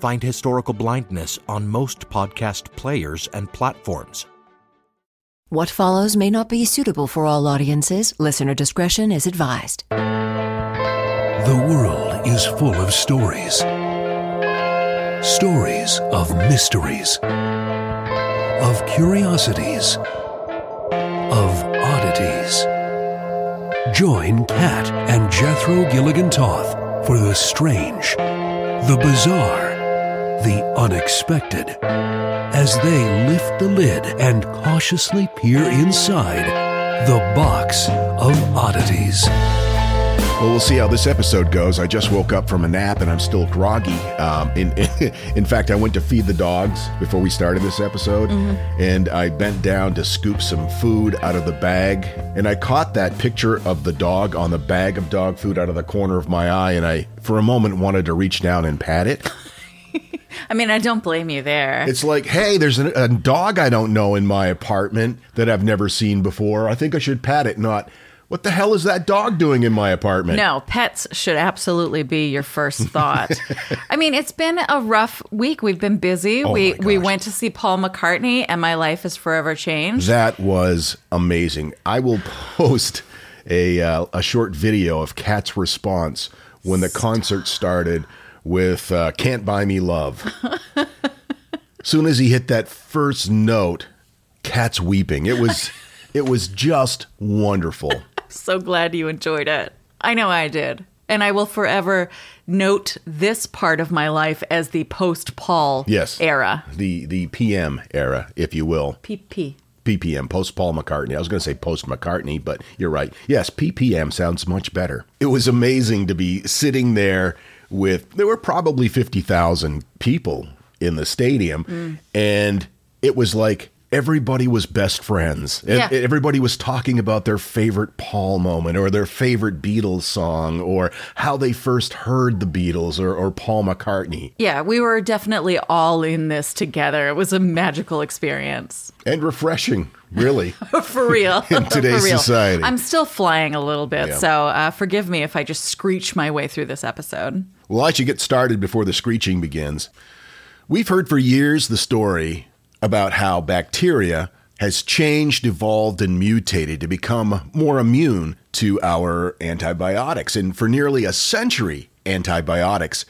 Find Historical Blindness on most podcast players and platforms. What follows may not be suitable for all audiences. Listener discretion is advised. The world is full of stories. Stories of mysteries, of curiosities, of oddities. Join Kat and Jethro Gilligan Toth for the strange, the bizarre, the unexpected as they lift the lid and cautiously peer inside the box of oddities. Well, we'll see how this episode goes. I just woke up from a nap and I'm still groggy. Um, in, in fact, I went to feed the dogs before we started this episode, and I bent down to scoop some food out of the bag, and I caught that picture of the dog on the bag of dog food out of the corner of my eye, and I, for a moment, wanted to reach down and pat it. I mean, I don't blame you there. It's like, hey, there's a, a dog I don't know in my apartment that I've never seen before. I think I should pat it, not. What the hell is that dog doing in my apartment? no, pets should absolutely be your first thought. I mean, it's been a rough week. We've been busy. Oh we we went to see Paul McCartney, and my life is forever changed. That was amazing. I will post a uh, a short video of Kat's response when the concert started with uh, "Can't Buy Me Love." Soon as he hit that first note, Kat's weeping. It was it was just wonderful. so glad you enjoyed it. I know I did. And I will forever note this part of my life as the post Paul Yes, era. the the PM era, if you will. PP. PPM, post Paul McCartney. I was going to say post McCartney, but you're right. Yes, PPM sounds much better. It was amazing to be sitting there with, there were probably 50,000 people in the stadium, and it was like everybody was best friends. Yeah. Everybody was talking about their favorite Paul moment or their favorite Beatles song or how they first heard the Beatles or, or Paul McCartney. Yeah, we were definitely all in this together. It was a magical experience. And refreshing, really. For real. In today's real. society. I'm still flying a little bit, Yeah. so uh, forgive me if I just screech my way through this episode. Well, I should get started before the screeching begins. We've heard for years the story about how bacteria has changed, evolved, and mutated to become more immune to our antibiotics. And for nearly a century, antibiotics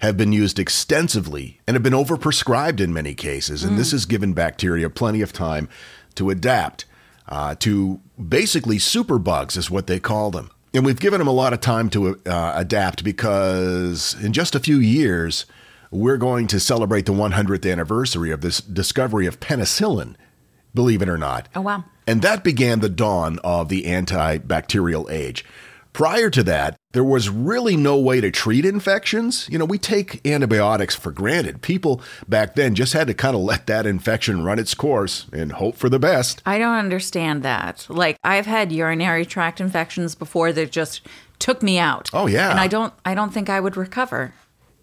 have been used extensively and have been overprescribed in many cases. And this has given bacteria plenty of time to adapt uh, to basically superbugs, is what they call them. And we've given them a lot of time to uh, adapt because in just a few years, we're going to celebrate the 100th anniversary of this discovery of penicillin, believe it or not. Oh, wow. And that began the dawn of the antibacterial age. Prior to that, there was really no way to treat infections. You know, we take antibiotics for granted. People back then just had to kind of let that infection run its course and hope for the best. I don't understand that. Like I've had urinary tract infections before that just took me out. Oh, yeah. And I don't I don't think I would recover.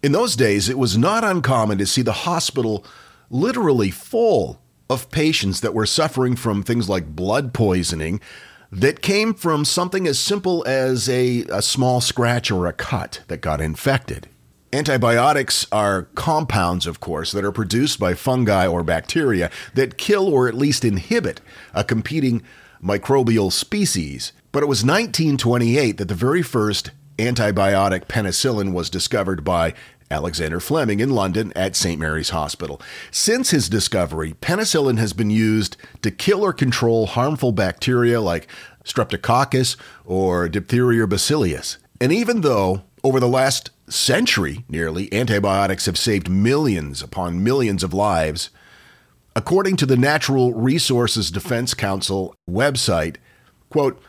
In those days, it was not uncommon to see the hospital literally full of patients that were suffering from things like blood poisoning that came from something as simple as a, a small scratch or a cut that got infected. Antibiotics are compounds, of course, that are produced by fungi or bacteria that kill or at least inhibit a competing microbial species. But it was 1928 that the very first antibiotic penicillin was discovered by Alexander Fleming in London at St. Mary's Hospital. Since his discovery, penicillin has been used to kill or control harmful bacteria like streptococcus or diphtheria bacillus. And even though over the last century, nearly, antibiotics have saved millions upon millions of lives, according to the Natural Resources Defense Council website, quote,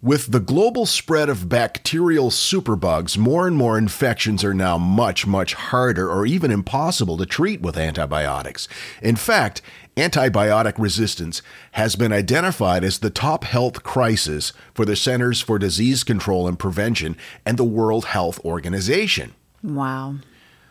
with the global spread of bacterial superbugs, more and more infections are now much, much harder or even impossible to treat with antibiotics. In fact, antibiotic resistance has been identified as the top health crisis for the Centers for Disease Control and Prevention and the World Health Organization. Wow.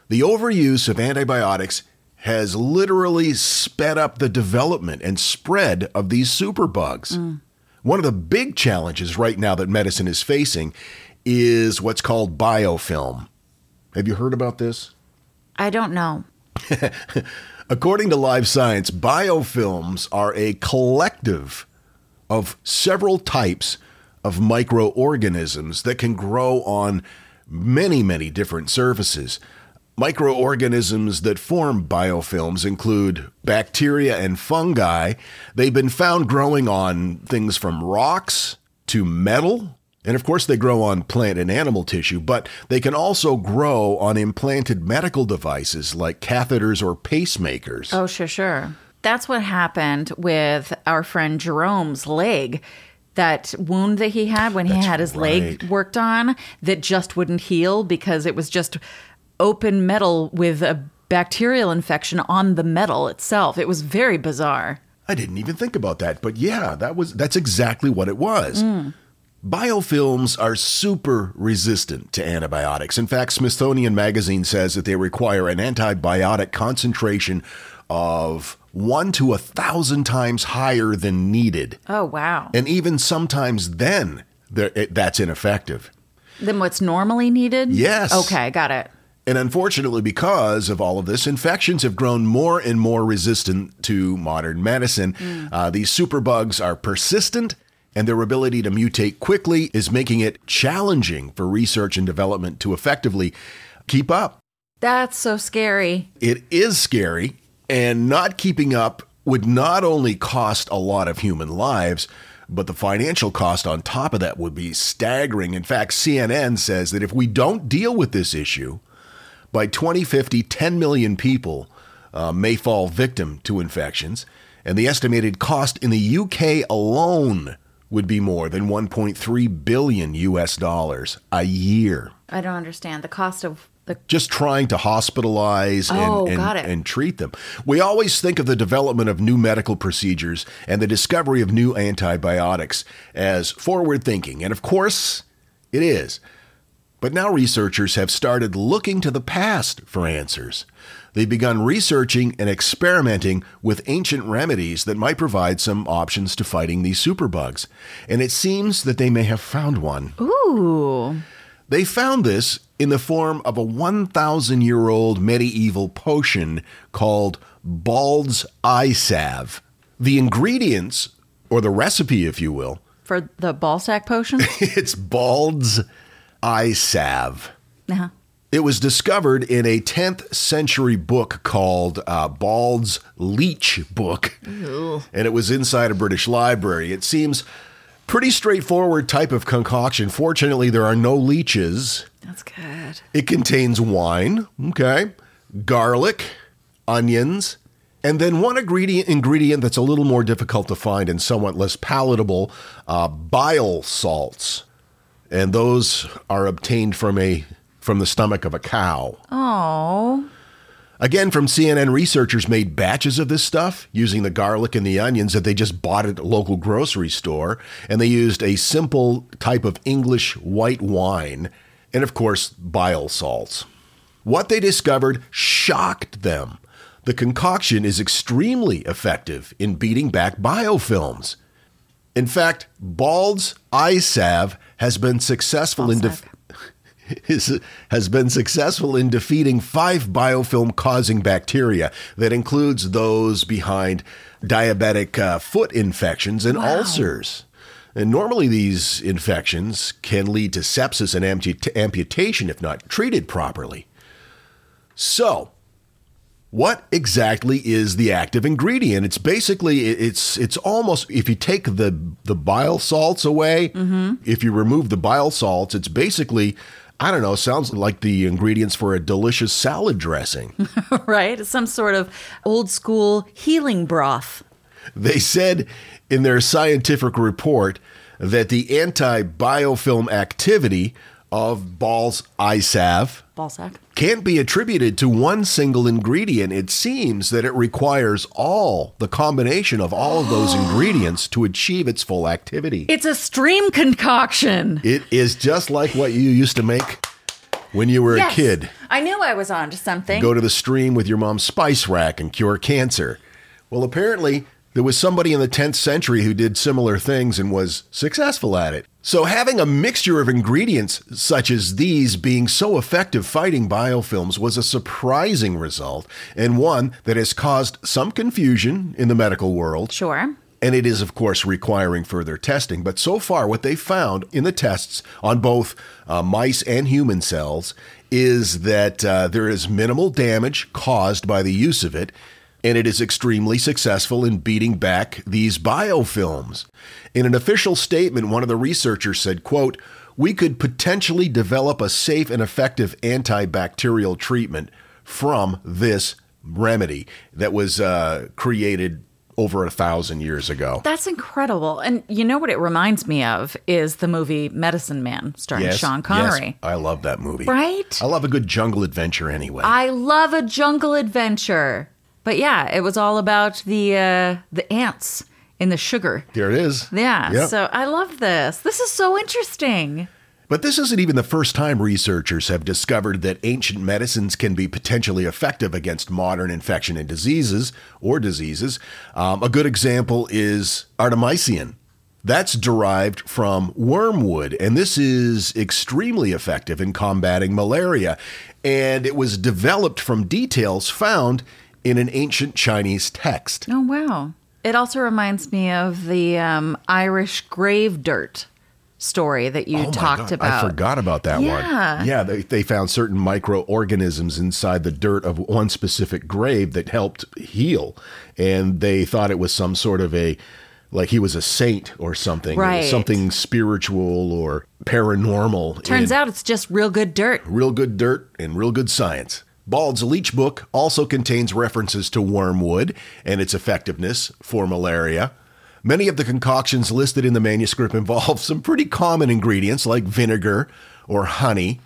The overuse of antibiotics has literally sped up the development and spread of these superbugs. Mm. One of the big challenges right now that medicine is facing is what's called biofilm. Have you heard about this? I don't know. According to Live Science, biofilms are a collective of several types of microorganisms that can grow on many, many different surfaces. Microorganisms that form biofilms include bacteria and fungi. They've been found growing on things from rocks to metal. And of course, they grow on plant and animal tissue, but they can also grow on implanted medical devices like catheters or pacemakers. Oh, sure, sure. That's what happened with our friend Jerome's leg. That wound that he had when he That's had his leg worked on that just wouldn't heal because it was just open metal with a bacterial infection on the metal itself. It was very bizarre. I didn't even think about that, but yeah, that was that's exactly what it was. Biofilms are super resistant to antibiotics. In fact, Smithsonian Magazine says that they require an antibiotic concentration of one to a thousand times higher than needed. Oh, wow. And even sometimes then, it- that's ineffective. Than what's normally needed? Yes. Okay, got it. And unfortunately, because of all of this, infections have grown more and more resistant to modern medicine. Uh, these superbugs are persistent, and their ability to mutate quickly is making it challenging for research and development to effectively keep up. That's so scary. It is scary, and not keeping up would not only cost a lot of human lives, but the financial cost on top of that would be staggering. In fact, CNN says that if we don't deal with this issue, by 2050, 10 million people uh, may fall victim to infections, and the estimated cost in the UK alone would be more than 1.3 billion US dollars a year. I don't understand the cost of the. Just trying to hospitalize and, Oh, and, it. and treat them. We always think of the development of new medical procedures and the discovery of new antibiotics as forward thinking. And of course, it is. But now researchers have started looking to the past for answers. They've begun researching and experimenting with ancient remedies that might provide some options to fighting these superbugs. And it seems that they may have found one. Ooh. They found this in the form of a 1,000 year old medieval potion called Bald's Eye Salve. The ingredients, or the recipe, if you will, For the ball sack potion? it's Bald's Eye Salve. uh-huh. It was discovered in a 10th century book called uh, Bald's Leech Book, and it was inside a British library. It seems pretty straightforward type of concoction. Fortunately, there are no leeches. That's good. It contains wine, okay, garlic, onions, and then one ingredient ingredient that's a little more difficult to find and somewhat less palatable, uh, bile salts, and those are obtained from a from the stomach of a cow. Oh. Again, from CNN, researchers made batches of this stuff using the garlic and the onions that they just bought at a local grocery store. And they used a simple type of English white wine and, of course, bile salts. What they discovered shocked them. The concoction is extremely effective in beating back biofilms. In fact, Bald's eye salve has been successful in is, has been successful in defeating five biofilm causing bacteria that includes those behind diabetic uh, foot infections and ulcers. And normally, these infections can lead to sepsis and amputa- amputation if not treated properly. So, what exactly is the active ingredient? It's basically it's it's almost if you take the the bile salts away, mm-hmm. if you remove the bile salts, it's basically I don't know, sounds like the ingredients for a delicious salad dressing. right? Some sort of old school healing broth. They said in their scientific report that the anti biofilm activity of Bald's eye Balsac. can't be attributed to one single ingredient. It seems that it requires all the combination of all of those ingredients to achieve its full activity. It's a stream concoction. It is just like what you used to make when you were Yes. a kid. I knew I was onto something. Go to the stream with your mom's spice rack and cure cancer. Well, apparently, there was somebody in the 10th century who did similar things and was successful at it. So, having a mixture of ingredients such as these being so effective fighting biofilms was a surprising result and one that has caused some confusion in the medical world. sure. And it is, of course, requiring further testing. But so far, what they found in the tests on both uh, mice and human cells is that uh, there is minimal damage caused by the use of it, and it is extremely successful in beating back these biofilms. In an official statement, one of the researchers said, quote, we could potentially develop a safe and effective antibacterial treatment from this remedy that was uh, created over a thousand years ago. That's incredible. And you know what it reminds me of is the movie Medicine Man starring Sean Connery. yes, I love that movie. Right? I love a good jungle adventure anyway. I love a jungle adventure. But yeah, it was all about the uh, the ants in the sugar. there it is. Yeah. Yep. So I love this. This is so interesting. But this isn't even the first time researchers have discovered that ancient medicines can be potentially effective against modern infection and diseases or diseases. Um, a good example is artemisinin. That's derived from wormwood, and this is extremely effective in combating malaria. And it was developed from details found in an ancient Chinese text. Oh wow. It also reminds me of the um, Irish grave dirt story that you Oh talked God, about. I forgot about that Yeah. one. Yeah, they, they found certain microorganisms inside the dirt of one specific grave that helped heal. And they thought it was some sort of a, like he was a saint or something, Right. something spiritual or paranormal. Turns And out it's just real good dirt. Real good dirt and real good science. Bald's Leech Book also contains references to wormwood and its effectiveness for malaria. Many of the concoctions listed in the manuscript involve some pretty common ingredients like vinegar or honey.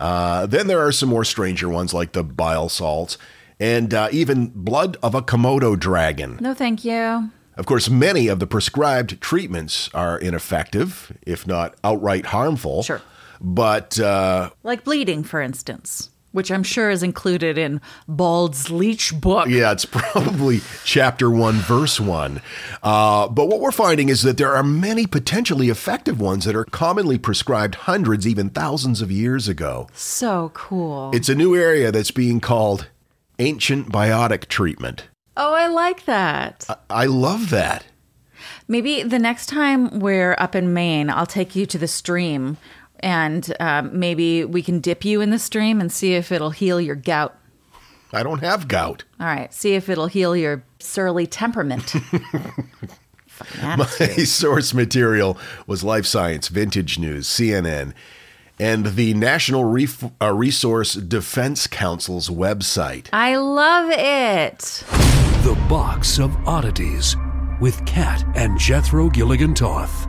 Uh, then there are some more stranger ones like the bile salts and uh, even blood of a Komodo dragon. No, thank you. Of course, many of the prescribed treatments are ineffective, if not outright harmful. Sure. But uh, Like bleeding, for instance, which I'm sure is included in Bald's Leech book. Yeah, it's probably chapter one, verse one. Uh, but what we're finding is that there are many potentially effective ones that are commonly prescribed hundreds, even thousands of years ago. So cool. It's a new area that's being called ancient biotic treatment. oh, I like that. I love that. Maybe the next time we're up in Maine, I'll take you to the stream and um, maybe we can dip you in the stream and see if it'll heal your gout. I don't have gout. All right, see if it'll heal your surly temperament. My source material was Live Science, Vintage News, CNN, and the National Ref- uh, Resource Defense Council's website. I love it. The Box of Oddities with Kat and Jethro Gilligan Toth.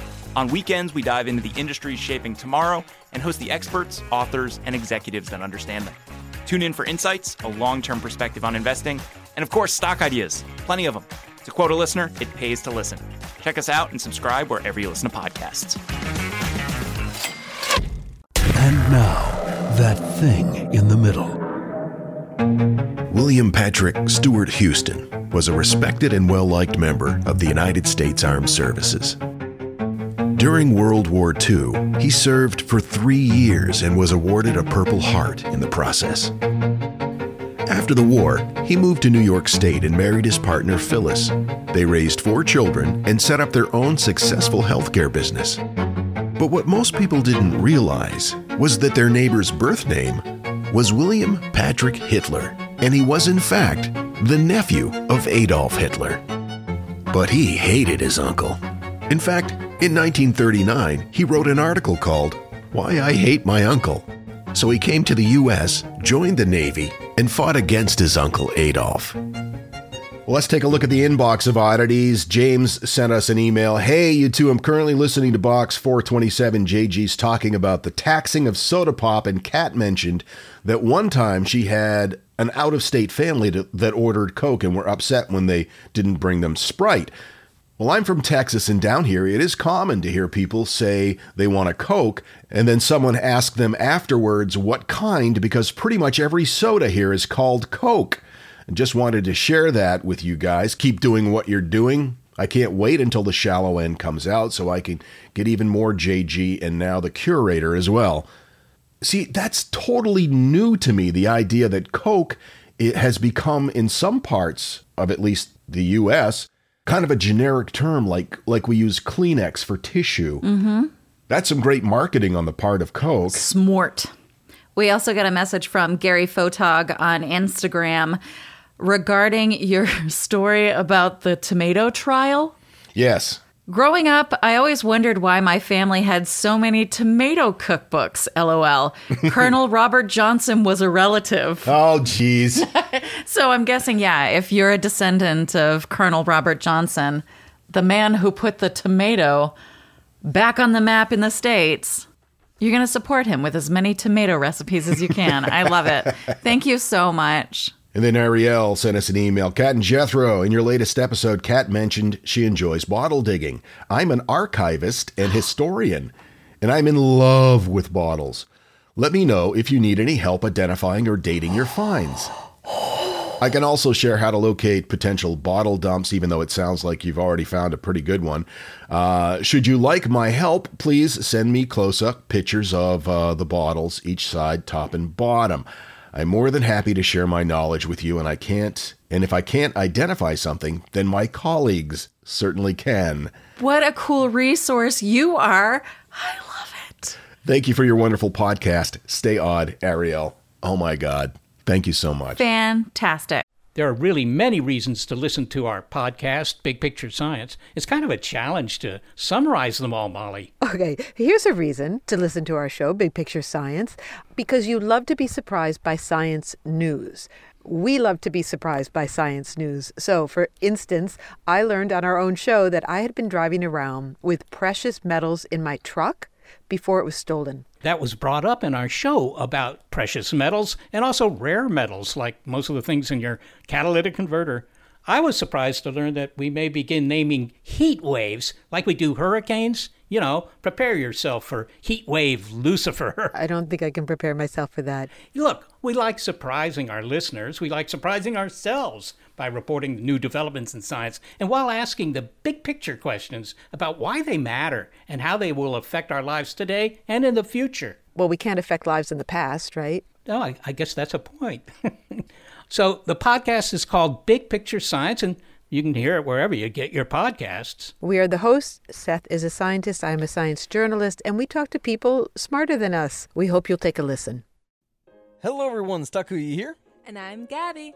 On weekends, we dive into the industries shaping tomorrow and host the experts, authors, and executives that understand them. Tune in for insights, a long term perspective on investing, and of course, stock ideas. Plenty of them. To quote a listener, it pays to listen. Check us out and subscribe wherever you listen to podcasts. And now, that thing in the middle. William Patrick Stewart Houston was a respected and well liked member of the United States Armed Services. During World War II, he served for three years and was awarded a Purple Heart in the process. After the war, he moved to New York State and married his partner Phyllis. They raised four children and set up their own successful healthcare business. But what most people didn't realize was that their neighbor's birth name was William Patrick Hitler, and he was in fact the nephew of Adolf Hitler. But he hated his uncle. In fact, in 1939, he wrote an article called Why I Hate My Uncle. So he came to the U.S., joined the Navy, and fought against his uncle Adolf. Well, let's take a look at the inbox of oddities. James sent us an email. Hey, you two, I'm currently listening to Box 427. JG's talking about the taxing of soda pop, and Kat mentioned that one time she had an out of state family that ordered Coke and were upset when they didn't bring them Sprite. Well, I'm from Texas, and down here it is common to hear people say they want a Coke, and then someone ask them afterwards what kind, because pretty much every soda here is called Coke. And just wanted to share that with you guys. Keep doing what you're doing. I can't wait until the shallow end comes out so I can get even more JG and now the curator as well. See, that's totally new to me the idea that Coke it has become in some parts of at least the US kind of a generic term like like we use Kleenex for tissue. Mm-hmm. That's some great marketing on the part of Coke. Smart. We also got a message from Gary Photog on Instagram regarding your story about the tomato trial. Yes. Growing up, I always wondered why my family had so many tomato cookbooks. LOL. Colonel Robert Johnson was a relative. Oh, jeez. so I'm guessing, yeah, if you're a descendant of Colonel Robert Johnson, the man who put the tomato back on the map in the States, you're going to support him with as many tomato recipes as you can. I love it. Thank you so much. And then Ariel sent us an email. Kat and Jethro, in your latest episode, Kat mentioned she enjoys bottle digging. I'm an archivist and historian, and I'm in love with bottles. Let me know if you need any help identifying or dating your finds. I can also share how to locate potential bottle dumps, even though it sounds like you've already found a pretty good one. Uh, should you like my help, please send me close up pictures of uh, the bottles, each side, top and bottom. I'm more than happy to share my knowledge with you, and I can't, and if I can't identify something, then my colleagues certainly can. What a cool resource you are. I love it. Thank you for your wonderful podcast. Stay odd, Ariel. Oh my God. Thank you so much. Fantastic. There are really many reasons to listen to our podcast, Big Picture Science. It's kind of a challenge to summarize them all, Molly. Okay, here's a reason to listen to our show, Big Picture Science, because you love to be surprised by science news. We love to be surprised by science news. So, for instance, I learned on our own show that I had been driving around with precious metals in my truck before it was stolen. That was brought up in our show about precious metals and also rare metals, like most of the things in your catalytic converter. I was surprised to learn that we may begin naming heat waves like we do hurricanes. You know, prepare yourself for heat wave Lucifer. I don't think I can prepare myself for that. Look, we like surprising our listeners. We like surprising ourselves by reporting new developments in science and while asking the big picture questions about why they matter and how they will affect our lives today and in the future. Well, we can't affect lives in the past, right? No, I, I guess that's a point. so the podcast is called Big Picture Science, and you can hear it wherever you get your podcasts. We are the hosts. Seth is a scientist. I'm a science journalist, and we talk to people smarter than us. We hope you'll take a listen. Hello, everyone. Takuya here. And I'm Gabby.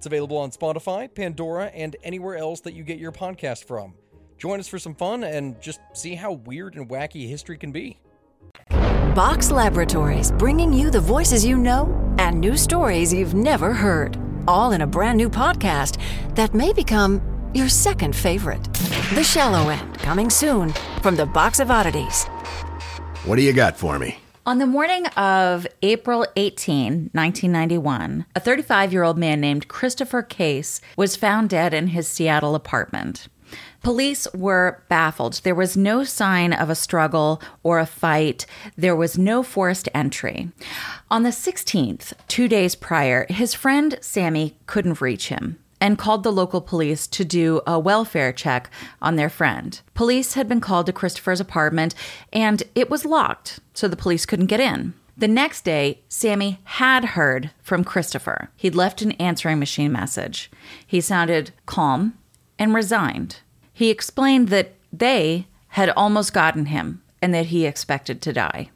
It's available on Spotify, Pandora, and anywhere else that you get your podcast from. Join us for some fun and just see how weird and wacky history can be. Box Laboratories, bringing you the voices you know and new stories you've never heard, all in a brand new podcast that may become your second favorite. The Shallow End, coming soon from the Box of Oddities. What do you got for me? On the morning of April 18, 1991, a 35 year old man named Christopher Case was found dead in his Seattle apartment. Police were baffled. There was no sign of a struggle or a fight. There was no forced entry. On the 16th, two days prior, his friend Sammy couldn't reach him and called the local police to do a welfare check on their friend. Police had been called to Christopher's apartment and it was locked, so the police couldn't get in. The next day, Sammy had heard from Christopher. He'd left an answering machine message. He sounded calm and resigned. He explained that they had almost gotten him and that he expected to die.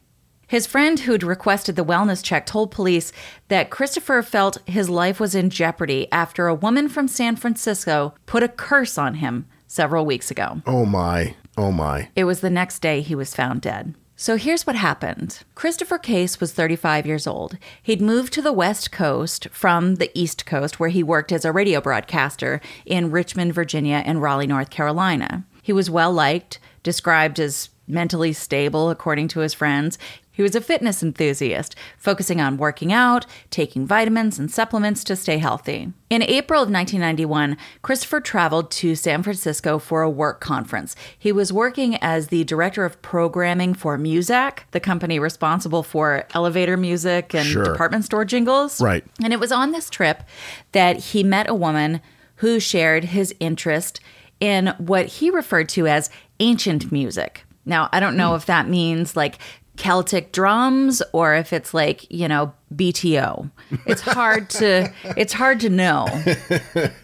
His friend who'd requested the wellness check told police that Christopher felt his life was in jeopardy after a woman from San Francisco put a curse on him several weeks ago. Oh my. Oh my. It was the next day he was found dead. So here's what happened. Christopher Case was 35 years old. He'd moved to the West Coast from the East Coast, where he worked as a radio broadcaster in Richmond, Virginia, and Raleigh, North Carolina. He was well liked, described as mentally stable, according to his friends. He was a fitness enthusiast, focusing on working out, taking vitamins and supplements to stay healthy. In April of 1991, Christopher traveled to San Francisco for a work conference. He was working as the director of programming for Muzak, the company responsible for elevator music and Sure. department store jingles. Right. And it was on this trip that he met a woman who shared his interest in what he referred to as ancient music. Now, I don't know hmm. if that means like Celtic drums or if it's like, you know, BTO. It's hard to it's hard to know.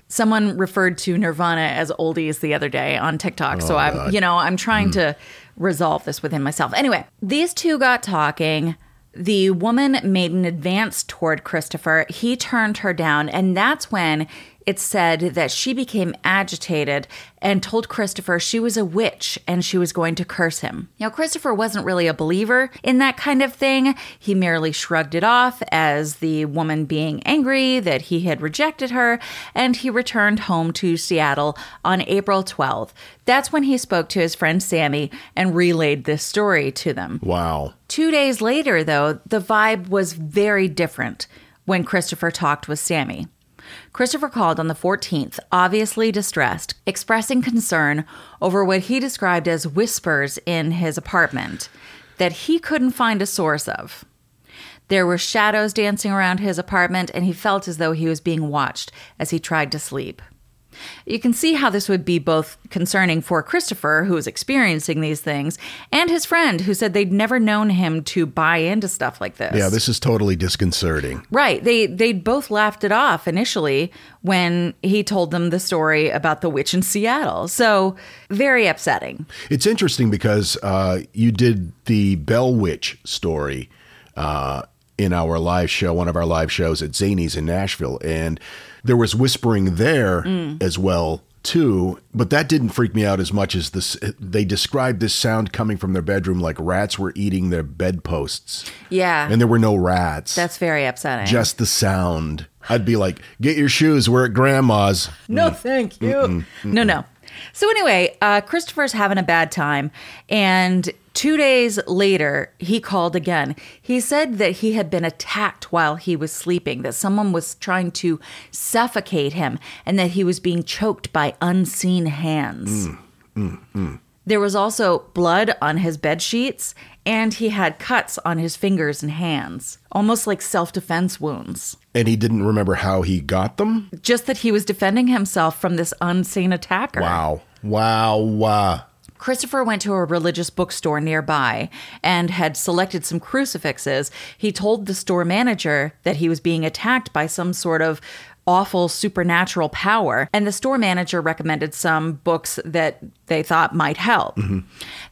Someone referred to Nirvana as oldies the other day on TikTok. so Oh, I'm, God. you know, I'm trying hmm. to resolve this within myself. Anyway, these two got talking. The woman made an advance toward Christopher. He turned her down, and that's when it said that she became agitated and told Christopher she was a witch and she was going to curse him. Now, Christopher wasn't really a believer in that kind of thing. He merely shrugged it off as the woman being angry that he had rejected her, and he returned home to Seattle on April 12th. That's when he spoke to his friend Sammy and relayed this story to them. Wow. Two days later, though, the vibe was very different when Christopher talked with Sammy. Christopher called on the 14th, obviously distressed, expressing concern over what he described as whispers in his apartment that he couldn't find a source of. There were shadows dancing around his apartment, and he felt as though he was being watched as he tried to sleep. You can see how this would be both concerning for Christopher, who was experiencing these things, and his friend, who said they'd never known him to buy into stuff like this. Yeah, this is totally disconcerting. Right. They they both laughed it off initially when he told them the story about the witch in Seattle. So very upsetting. It's interesting because uh, you did the Bell Witch story uh, in our live show, one of our live shows at Zanies in Nashville, and there was whispering there Mm. as well too. But that didn't freak me out as much as this. They described this sound coming from their bedroom like rats were eating their bedposts, Yeah. and there were no rats. That's very upsetting. just the sound. I'd be like, "Get your shoes. We're at Grandma's." No, thank you. Mm-mm, No, no. So anyway, uh, Christopher's having a bad time, and two days later, he called again. He said that he had been attacked while he was sleeping, that someone was trying to suffocate him, and that he was being choked by unseen hands. Mm, mm, mm. There was also blood on his bed sheets, and he had cuts on his fingers and hands, almost like self defense wounds. And he didn't remember how he got them? Just that he was defending himself from this unseen attacker. Wow. Wow. Wow. Christopher went to a religious bookstore nearby and had selected some crucifixes. He told the store manager that he was being attacked by some sort of awful supernatural power, and the store manager recommended some books that they thought might help.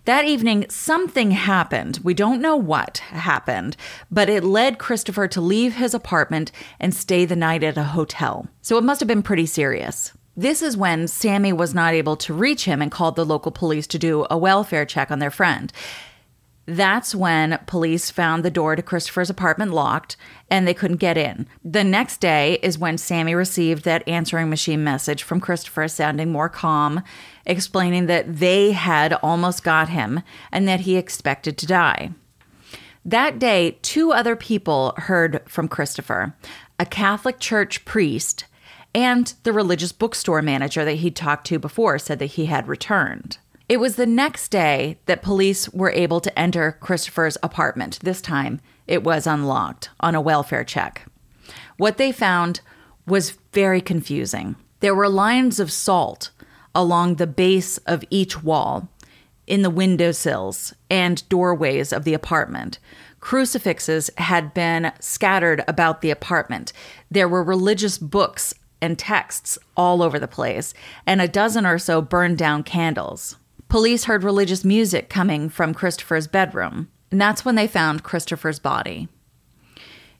That evening, something happened. We don't know what happened, but it led Christopher to leave his apartment and stay the night at a hotel. So it must have been pretty serious. This is when Sammy was not able to reach him and called the local police to do a welfare check on their friend. That's when police found the door to Christopher's apartment locked and they couldn't get in. The next day is when Sammy received that answering machine message from Christopher sounding more calm, explaining that they had almost got him and that he expected to die. That day, two other people heard from Christopher a Catholic church priest and the religious bookstore manager that he'd talked to before said that he had returned. It was the next day that police were able to enter Christopher's apartment. This time, it was unlocked on a welfare check. What they found was very confusing. There were lines of salt along the base of each wall, in the windowsills and doorways of the apartment. Crucifixes had been scattered about the apartment. There were religious books and texts all over the place, and a dozen or so burned down candles. Police heard religious music coming from Christopher's bedroom, and that's when they found Christopher's body.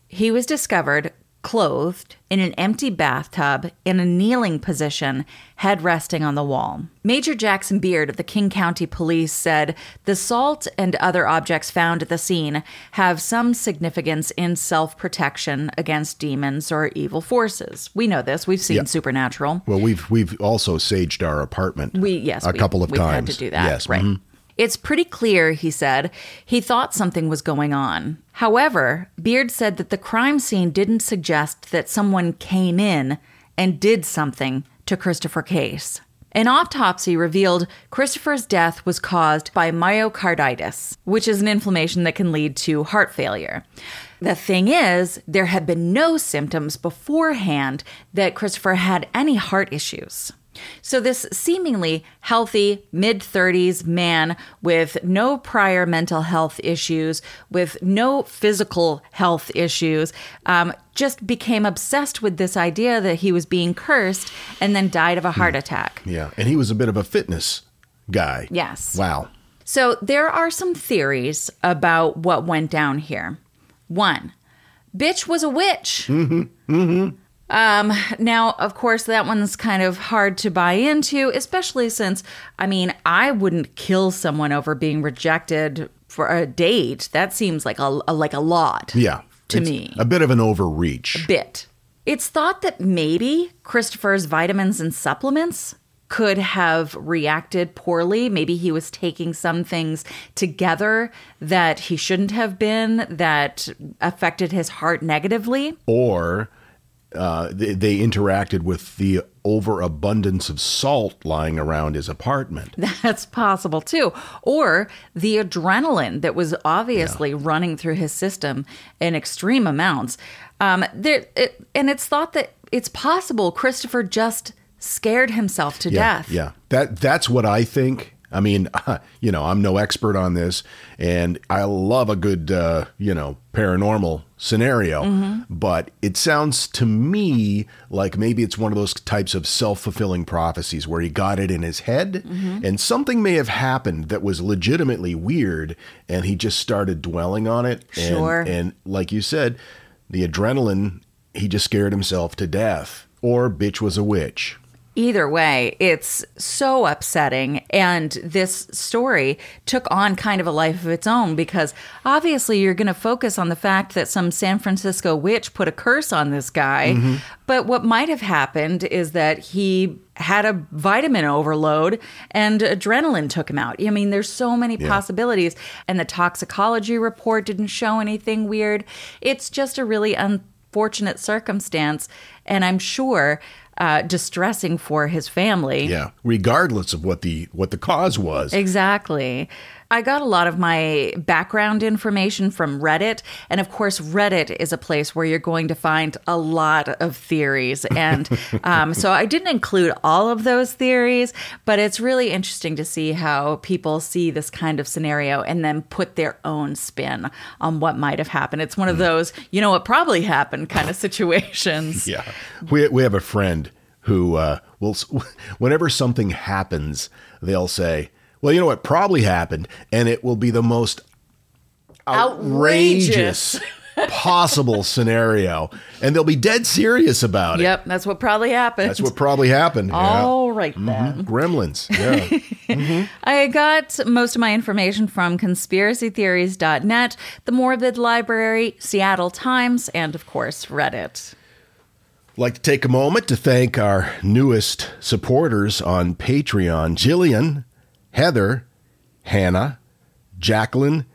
He was discovered clothed in an empty bathtub in a kneeling position, head resting on the wall. Major Jackson Beard of the King County Police said the salt and other objects found at the scene have some significance in self protection against demons or evil forces. We know this, we've seen Yeah. Supernatural. Well, we've we've also saged our apartment. We yes, a we- couple of we've times. had to do that. Yes, right. mhm. It's pretty clear, he said, he thought something was going on. However, Beard said that the crime scene didn't suggest that someone came in and did something to Christopher Case. An autopsy revealed Christopher's death was caused by myocarditis, which is an inflammation that can lead to heart failure. The thing is, there had been no symptoms beforehand that Christopher had any heart issues. So, this seemingly healthy mid 30s man with no prior mental health issues, with no physical health issues, um, just became obsessed with this idea that he was being cursed and then died of a heart attack. Yeah, and he was a bit of a fitness guy. Yes. Wow. So there are some theories about what went down here. One, bitch was a witch. Mm-hmm. Mm-hmm. Um, now, of course, that one's kind of hard to buy into, especially since, I mean, I wouldn't kill someone over being rejected for a date. That seems like a, a like a lot. Yeah. To me. A bit of an overreach. A bit. It's thought that maybe Christopher's vitamins and supplements could have reacted poorly. Maybe he was taking some things together that he shouldn't have been, that affected his heart negatively. Or uh, they, they interacted with the overabundance of salt lying around his apartment. That's possible too. Or the adrenaline that was obviously running through his system in extreme amounts. Um, there, it, and it's thought that it's possible Christopher just scared himself to yeah, death. Yeah, that that's what I think. I mean, you know, I'm no expert on this, and I love a good, uh, you know, paranormal scenario. Mhm. But it sounds to me like maybe it's one of those types of self fulfilling prophecies where he got it in his head, Mhm. and something may have happened that was legitimately weird, and he just started dwelling on it. And, Sure. And like you said, the adrenaline, he just scared himself to death, or bitch was a witch. Either way, it's so upsetting. And this story took on kind of a life of its own because obviously you're going to focus on the fact that some San Francisco witch put a curse on this guy. Mhm. But what might have happened is that he had a vitamin overload and adrenaline took him out. I mean, there's so many Yeah. possibilities. And the toxicology report didn't show anything weird. It's just a really unfortunate circumstance. And I'm sure uh, distressing for his family. Yeah, regardless of what the what the cause was. Exactly. I got a lot of my background information from Reddit. And of course, Reddit is a place where you're going to find a lot of theories. And um, so I didn't include all of those theories, but it's really interesting to see how people see this kind of scenario and then put their own spin on what might have happened. It's one of those, you know, what probably happened kind of situations. Yeah, we we have a friend who uh, will whenever something happens, they'll say, "Well, you know what probably happened," and it will be the most outrageous. Outrageous. possible scenario and they'll be dead serious about it Yep, that's what probably happened. that's what probably happened yeah. All right mm-hmm. then. gremlins yeah mm-hmm. I got most of my information from conspiracytheories.net, the Morbid Library, Seattle Times, and of course, Reddit. like to take a moment to thank our newest supporters on Patreon Jillian, Heather, Hannah, Jacqueline,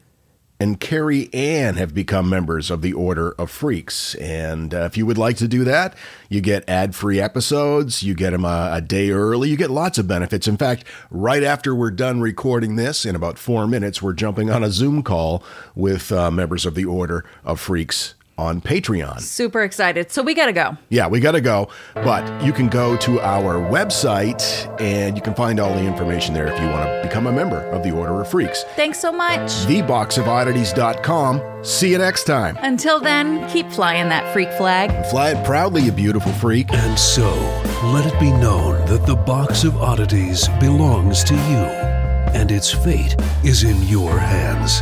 and Carrie Ann have become members of the Order of Freaks. And uh, if you would like to do that, you get ad free episodes, you get them a, a day early, you get lots of benefits. In fact, right after we're done recording this, in about four minutes, we're jumping on a Zoom call with uh, members of the Order of Freaks on Patreon. Super excited. So we got to go. Yeah, we got to go. But you can go to our website and you can find all the information there if you want to become a member of the Order of Freaks. Thanks so much. TheBoxOfOddities.com. See you next time. Until then, keep flying that freak flag. Fly it proudly, you beautiful freak. And so, let it be known that the box of oddities belongs to you, and its fate is in your hands.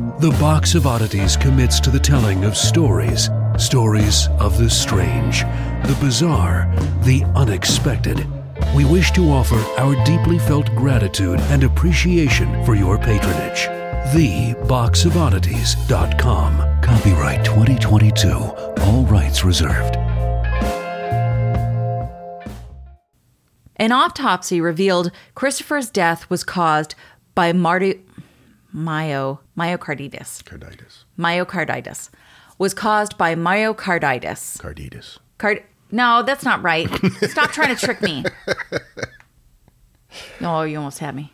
the Box of Oddities commits to the telling of stories. Stories of the strange, the bizarre, the unexpected. We wish to offer our deeply felt gratitude and appreciation for your patronage. TheBoxOfOddities.com. Copyright 2022. All rights reserved. An autopsy revealed Christopher's death was caused by Marty myo myocarditis. Carditis. Myocarditis was caused by myocarditis. Carditis. Card. No, that's not right. Stop trying to trick me. No, you almost had me.